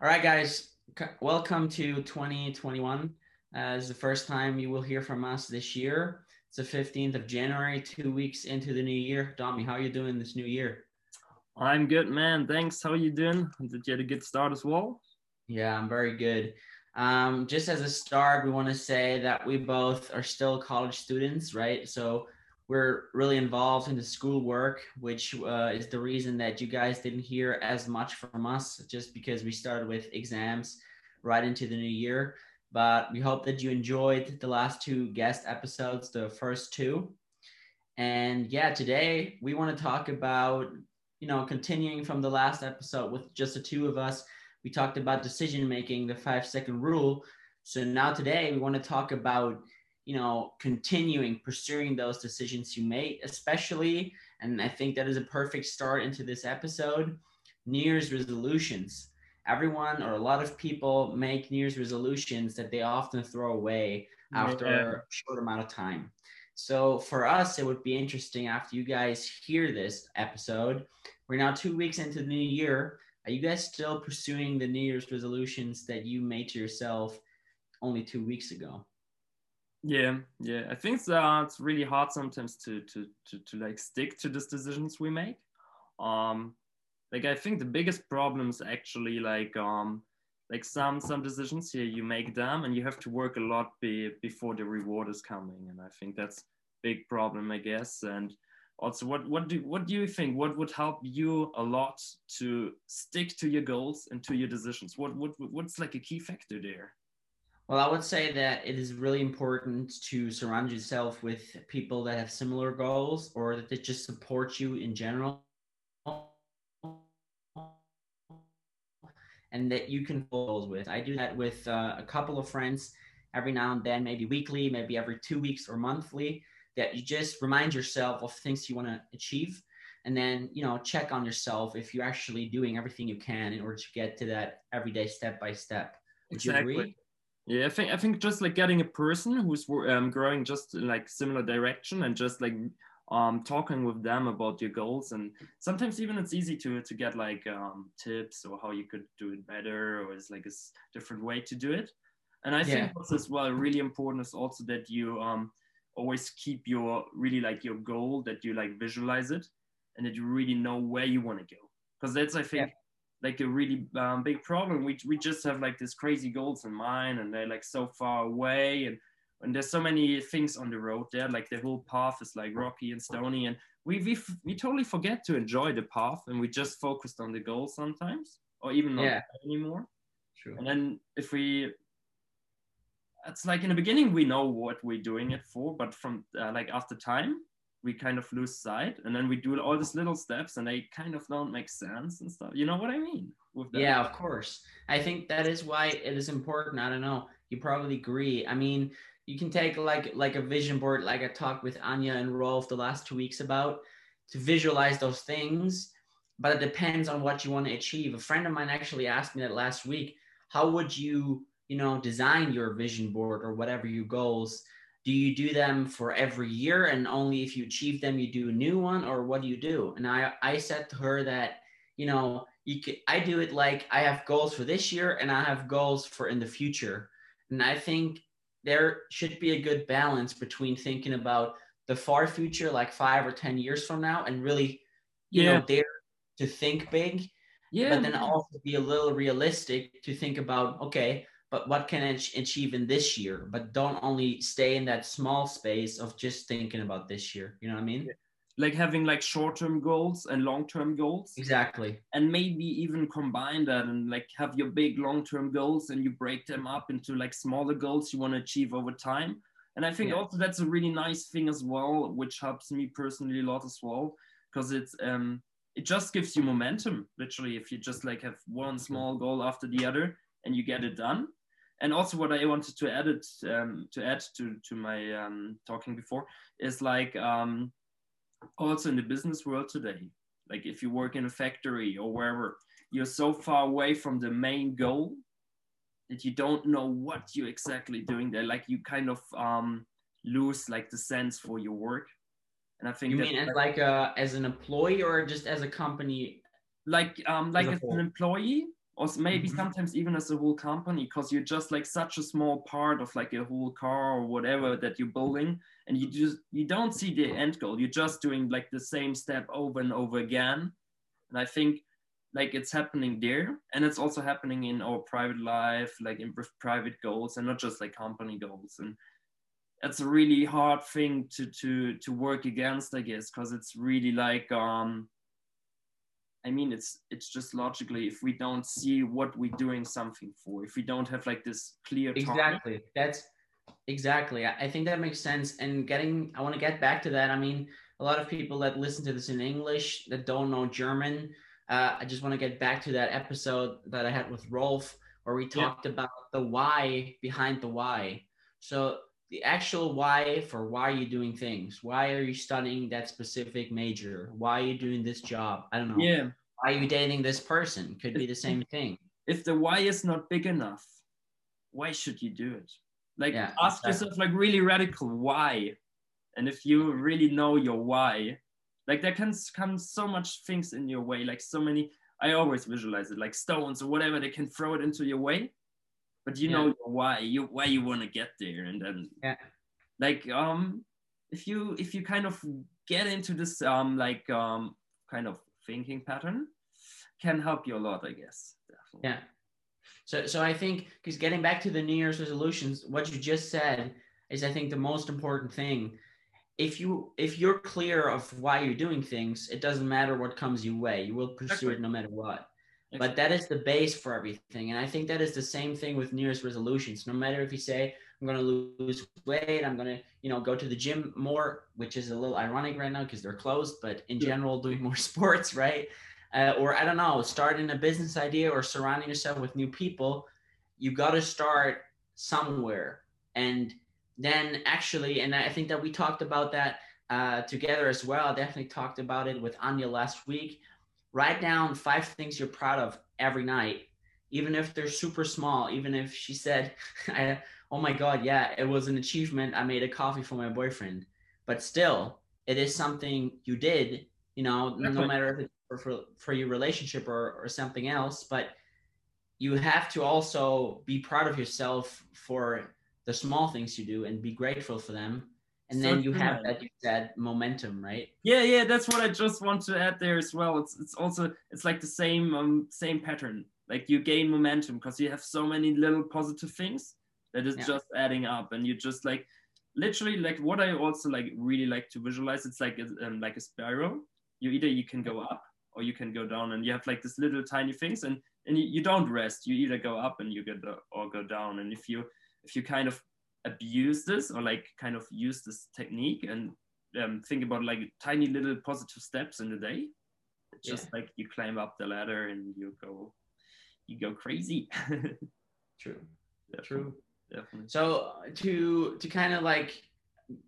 All right, guys, welcome to 2021. Uh, it's the first time you will hear from us this year. It's the 15th of January, two weeks into the new year. Domi, how are you doing this new year? I'm good, man. Thanks. How are you doing? Did you get a good start as well? Yeah, I'm very good. Um, just as a start, we want to say that we both are still college students, right? So we're really involved in the school work, which uh, is the reason that you guys didn't hear as much from us, just because we started with exams right into the new year. But we hope that you enjoyed the last two guest episodes, the first two. And yeah, today we want to talk about, you know, continuing from the last episode with just the two of us. We talked about decision making, the five second rule. So now today we want to talk about you know, continuing pursuing those decisions you made, especially, and I think that is a perfect start into this episode, New Year's resolutions. Everyone or a lot of people make New Year's resolutions that they often throw away after yeah. a short amount of time. So for us, it would be interesting after you guys hear this episode. We're now two weeks into the new year. Are you guys still pursuing the New Year's resolutions that you made to yourself only two weeks ago? Yeah, yeah. I think that it's really hard sometimes to, to to to like stick to these decisions we make. Um, like I think the biggest problem is actually like um like some some decisions here you make them and you have to work a lot be, before the reward is coming. And I think that's big problem I guess. And also what what do what do you think? What would help you a lot to stick to your goals and to your decisions? What what what's like a key factor there well, I would say that it is really important to surround yourself with people that have similar goals or that they just support you in general. And that you can goals with. I do that with uh, a couple of friends every now and then, maybe weekly, maybe every two weeks or monthly, that you just remind yourself of things you want to achieve. And then, you know, check on yourself if you're actually doing everything you can in order to get to that everyday step by step. Would exactly. you agree? Yeah, I think I think just like getting a person who's um, growing just in like similar direction and just like um, talking with them about your goals and sometimes even it's easy to to get like um, tips or how you could do it better or it's like a different way to do it. And I yeah. think what's as well really important is also that you um, always keep your really like your goal that you like visualize it and that you really know where you want to go because that's I think. Yeah like a really um, big problem. We, we just have like these crazy goals in mind and they're like so far away and, and there's so many things on the road there, like the whole path is like rocky and stony and we, we, we totally forget to enjoy the path and we just focused on the goal sometimes or even not yeah. anymore. True. And then if we, it's like in the beginning we know what we're doing it for, but from uh, like after time, we kind of lose sight and then we do all these little steps and they kind of don't make sense and stuff. You know what i mean yeah of course. I think that is why it is important. I don't know. You probably agree. I mean you can take like like a vision board like i talked with anya and rolf the last two weeks about to visualize those things but it depends on what you want to achieve. A friend of mine actually asked me that last week how would you you know design your vision board or whatever your goals do you do them for every year? And only if you achieve them you do a new one or what do you do? And i i said to her that you know you could, i do it like i have goals for this year and i have goals for in the future. And i think there should be a good balance between thinking about the far future like five or ten years from now and really you yeah. know dare to think big yeah. but then also be a little realistic to think about okay but what can I achieve in this year? But don't only stay in that small space of just thinking about this year. You know what I mean? Like having like short-term goals and long-term goals. Exactly. And maybe even combine that and like have your big long-term goals and you break them up into like smaller goals you want to achieve over time. And I think yeah. also that's a really nice thing as well, which helps me personally a lot as well, because it's um it just gives you momentum literally if you just like have one small goal after the other and you get it done and also what I wanted to add it um, to add to to my um, talking before is like um, also in the business world today, like if you work in a factory or wherever, you're so far away from the main goal that you don't know what you're exactly doing there. Like you kind of um, lose like the sense for your work. And I think you mean as like a as an employee or just as a company? Like um like as, as an employee or maybe Mhm. sometimes even as a whole company because you're just like such a small part of like a whole car or whatever that you're building and you just you don't see the end goal. You're just doing like the same step over and over again. And i think like it's happening there and it's also happening in our private life like in with private goals and not just like company goals. And it's a really hard thing to to to work against i guess because it's really like um I mean, it's it's just logically if we don't see what we're doing something for, if we don't have like this clear. Exactly. That's exactly. I think that makes sense. And getting, I want to get back to that. I mean, a lot of people that listen to this in English that don't know German, uh, I just want to get back to that episode that I had with Rolf, where we Yeah. talked about the why behind the why. So the actual why for why are you doing things? Why are you studying that specific major? Why are you doing this job? I don't know. Yeah, Why are you dating this person? Could be the same thing. if the why is not big enough, why should you do it? Like Yeah, ask exactly. yourself like really radical why, and if you really know your why, like there can come so much things in your way, like so many. I always visualize it like stones or whatever they can throw it into your way, but you Yeah. know why, you why you want to get there, and then Yeah. like um if you if you kind of get into this um like um kind of thinking pattern can help you a lot i guess definitely Yeah. So, so I think because getting back to the New Year's resolutions, what you just said is, I think, the most important thing. If you if you're clear of why you're doing things, it doesn't matter what comes your way. You will pursue Exactly. it no matter what. But that is the base for everything, and I think that is the same thing with New Year's resolutions. No matter if you say I'm going to lose weight, I'm going to you know go to the gym more, which is a little ironic right now because they're closed. But in general, doing more sports, right? uh, or I don't know, starting a business idea or surrounding yourself with new people, you got to start somewhere. And then actually, and I think that we talked about that uh, together as well. I definitely talked about it with Anya last week. Write down five things you're proud of every night, even if they're super small. Even if she said, I, "Oh my God, yeah, it was an achievement. I made a coffee for my boyfriend," but still, it is something you did. You know, no matter if it's for, for, for your relationship or, or something else, but you have to also be proud of yourself for the small things you do and be grateful for them. And So then you have that you said momentum, right? yeah yeah that's what i just want to add there as well. It's it's also it's like the same um same pattern. Like you gain momentum because you have so many little positive things that is Yeah. just adding up. And you just like literally like what i also like really like to visualize it's like a, um, like a spiral. You either you can go up or you can go down and you have like this little tiny things and and you, you don't rest. You either go up and you get do- or go down. And if you if you kind of abuse this or like kind of use this technique and um, think about like tiny little positive steps in the day it's just Yeah. like you climb up the ladder and you go you go crazy True. Definitely, True. definitely So to to kind of like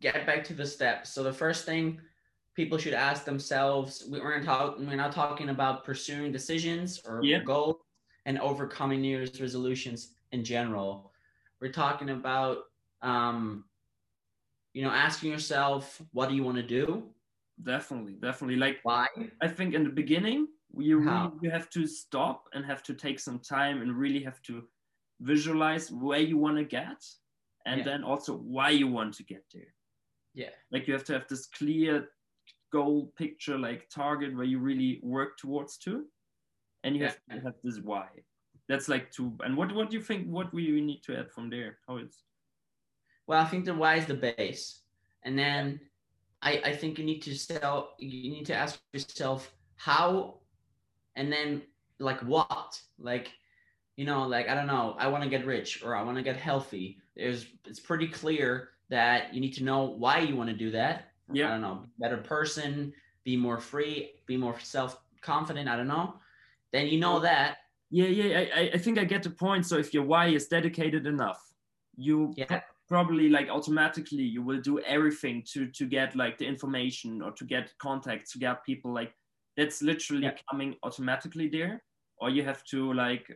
get back to the steps. So the first thing people should ask themselves, we we're not talking we're not talking about pursuing decisions or Yeah. goals and overcoming New Year's resolutions in general. We're talking about um you know asking yourself what do you want to do? definitely definitely like Why? i think in the beginning you really you have to stop and have to take some time and really have to visualize where you want to get and Yeah. then also why you want to get there Yeah. like you have to have this clear goal picture like target where you really work towards to and you Yeah. have to have this why that's like two and what what do you think what we we need to add from there how it's Well, I think the why is the base, and then I I think you need to sell. You need to ask yourself how, and then like what, like you know, like I don't know. I want to get rich or I want to get healthy. There's it's pretty clear that you need to know why you want to do that. Yeah. I don't know, better person, be more free, be more self confident. I don't know. Then you know that. yeah yeah I, I- I think i get the point so if your why is dedicated enough you Yeah. Pro- probably like automatically you will do everything to to get like the information or to get contacts to get people like that's literally Yeah. coming automatically there or you have to like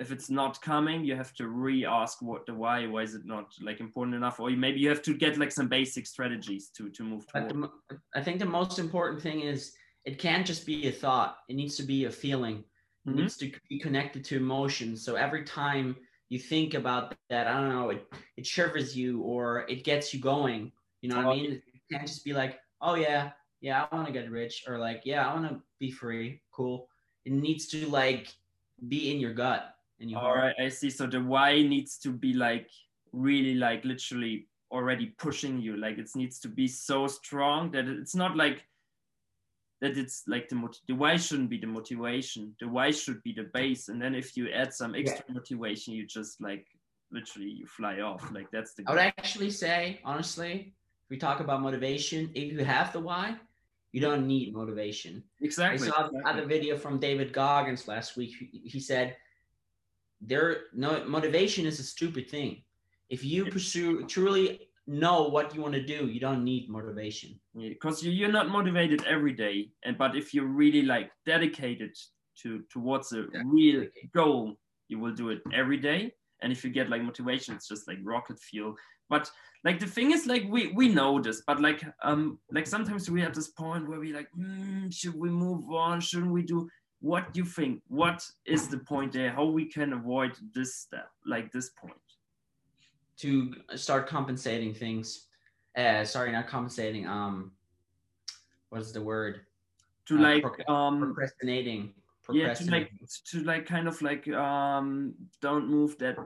if it's not coming you have to re-ask what the why why is it not like important enough or you, maybe you have to get like some basic strategies to to move the, I think the most important thing is it can't just be a thought. It needs to be a feeling. mm-hmm. needs to be connected to emotions. So every time you think about that, I don't know, it, it shivers you or it gets you going. You know what oh, I mean? It can't just be like, oh yeah, yeah, I want to get rich, or like, yeah, I want to be free. Cool. It needs to like be in your gut. And you. All right, I see. So the why needs to be like really like literally already pushing you. Like it needs to be so strong that it's not like that it's like the the why shouldn't be the motivation the why should be the base and then if you add some extra yeah. motivation you just like literally you fly off. Like that's the i would actually say honestly if we talk about motivation if you have the why you don't need motivation. Exactly. i saw exactly. the video from david goggins last week. He said there no motivation is a stupid thing. If you pursue truly know what you want to do. You don't need motivation. Because yeah, you're not motivated every day and but if you're really like dedicated to towards a yeah. real goal you will do it every day. And if you get like motivation it's just like rocket fuel. But like the thing is like we we know this but like um like sometimes we at this point where we like mm, should we move on? Shouldn't we do what do you think? What is the point there? How we can avoid this step like this point to start compensating things. Uh, sorry, not compensating. Um, what's the word? To uh, like um procrastinating. Yeah, to like to like kind of like um don't move that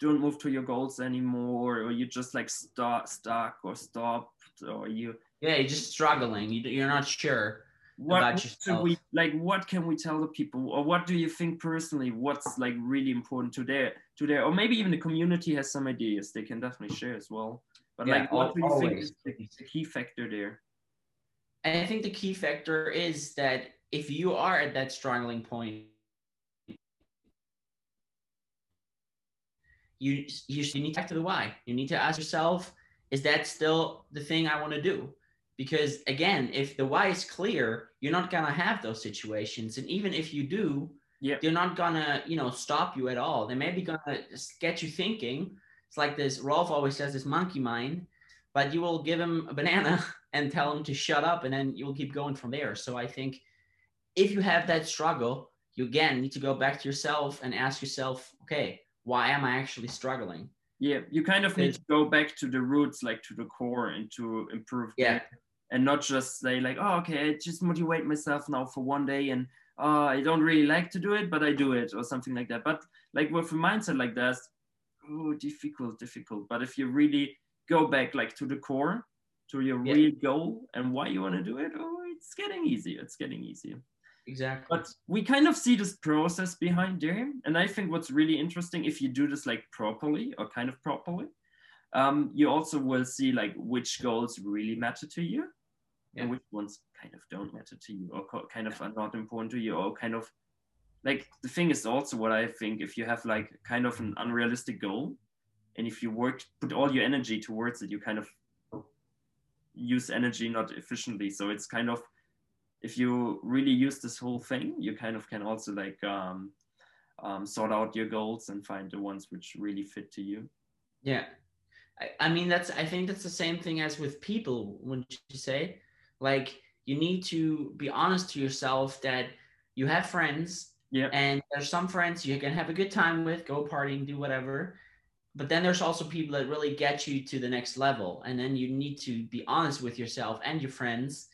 don't move to your goals anymore, or you just like start stuck or stopped, or you yeah you're just struggling. You you're not sure what should we like what can we tell the people? Or what do you think personally what's like really important to their to their or maybe even the community has some ideas they can definitely share as well. But yeah, like what do you always. think is the, the key factor there? And i think the key factor is that if you are at that struggling point you you, you need to back to the why. You need to ask yourself is that still the thing i want to do because again if the why is clear you're not gonna have those situations. And even if you do yeah. they're not gonna you know stop you at all. They may be gonna get you thinking. It's like this rolf always says this monkey mind but you will give him a banana and tell him to shut up and then you'll keep going from there. So i think if you have that struggle you again need to go back to yourself and ask yourself okay why am i actually struggling? Yeah you kind of need to go back to the roots like to the core and to improve yeah and not just say like, oh, okay, I just motivate myself now for one day and uh, I don't really like to do it, but I do it or something like that. But like with a mindset like that, oh, difficult, difficult. But if you really go back like to the core, to your yeah. real goal and why you want to do it, oh, it's getting easier. It's getting easier. Exactly. But we kind of see this process behind there. And I think what's really interesting if you do this like properly or kind of properly, um, you also will see like which goals really matter to you yeah. and which ones kind of don't matter to you or kind of are not important to you or kind of like the thing is also what I think if you have like kind of an unrealistic goal and if you work put all your energy towards it you kind of use energy not efficiently. So it's kind of if you really use this whole thing you kind of can also like um, um, sort out your goals and find the ones which really fit to you. Yeah I, I mean that's i think that's the same thing as with people wouldn't you say like you need to be honest to yourself that you have friends yeah. and there's some friends you can have a good time with, go partying, do whatever. But then there's also people that really get you to the next level. And then you need to be honest with yourself and your friends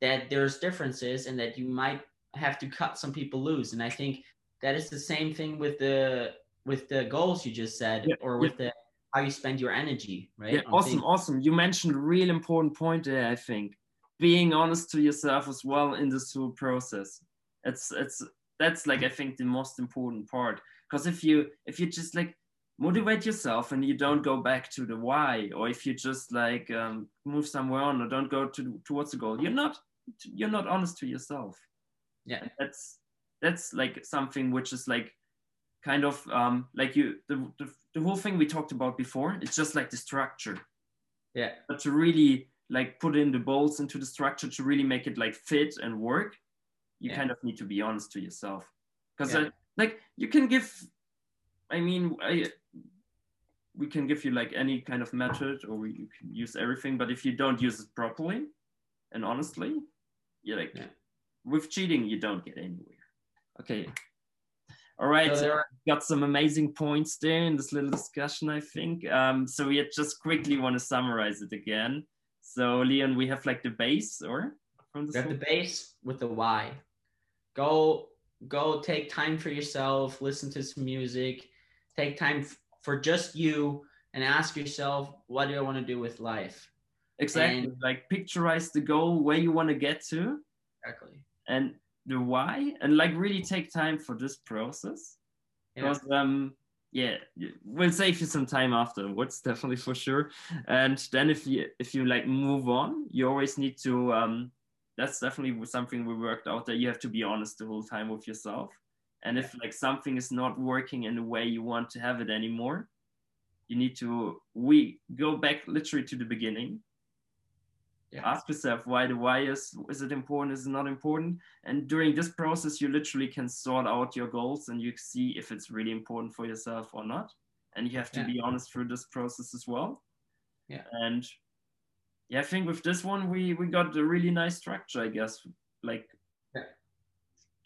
that there's differences and that you might have to cut some people loose. And I think that is the same thing with the with the goals you just said yeah. or with yeah. the how you spend your energy, right? Yeah, awesome, things. awesome. You mentioned a real important point there, I think being honest to yourself as well in this whole process it's it's that's like i think the most important part because if you if you just like motivate yourself and you don't go back to the why or if you just like um, move somewhere on or don't go to towards the goal you're not you're not honest to yourself yeah that's that's like something which is like kind of um like you the, the, the whole thing we talked about before it's just like the structure yeah but to really like put in the bolts into the structure to really make it like fit and work you yeah. kind of need to be honest to yourself because yeah. like you can give i mean I, we can give you like any kind of method or we, you can use everything but if you don't use it properly and honestly you're like yeah. with cheating you don't get anywhere okay All right, So so got some amazing points there in this little discussion, I think. Um, so we just quickly want to summarize it again. So Leon, we have like the base, or from have the base with the why. Go go take time for yourself, listen to some music, take time for just you and ask yourself, what do I want to do with life? exactly and- like picturize the goal where you want to get to Exactly. and the why, and like really take time for this process. Yeah. because um yeah we'll save you some time afterwards definitely for sure and then if you if you like move on you always need to um that's definitely something we worked out that you have to be honest the whole time with yourself and if like something is not working in the way you want to have it anymore you need to we go back literally to the beginning Yeah. ask yourself why the why is is it important is it not important and during this process you literally can sort out your goals and you see if it's really important for yourself or not and you have to Yeah. be honest through this process as well Yeah. and yeah i think with this one we we got a really nice structure i guess like Yeah.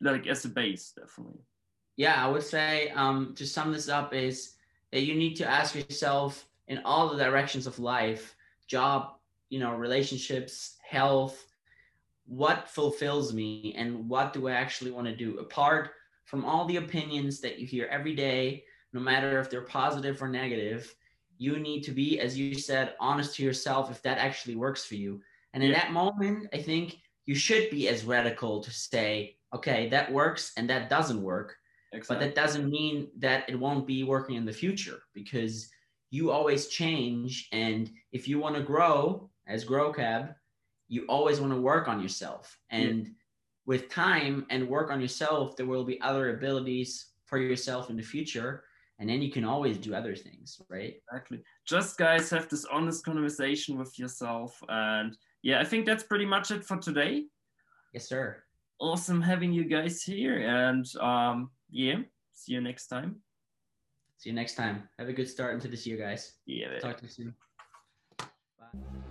like as a base definitely yeah, I would say um, to sum this up is that you need to ask yourself in all the directions of life, job, you know, relationships, health, what fulfills me and what do I actually want to do apart from all the opinions that you hear every day, no matter if they're positive or negative. You need to be, as you said, honest to yourself if that actually works for you. And in that moment, I think you should be as radical to say, okay, that works and that doesn't work but that doesn't mean that it won't be working in the future because you always change and if you want to grow as grow cab you always want to work on yourself. And with time and work on yourself there will be other abilities for yourself in the future and then you can always do other things right? Exactly. Just guys have this honest conversation with yourself and yeah i think that's pretty much it for today. Yes sir. Awesome having you guys here and um yeah see you next time. See you next time. Have a good start into this year guys. Yeah. Talk to you soon. Bye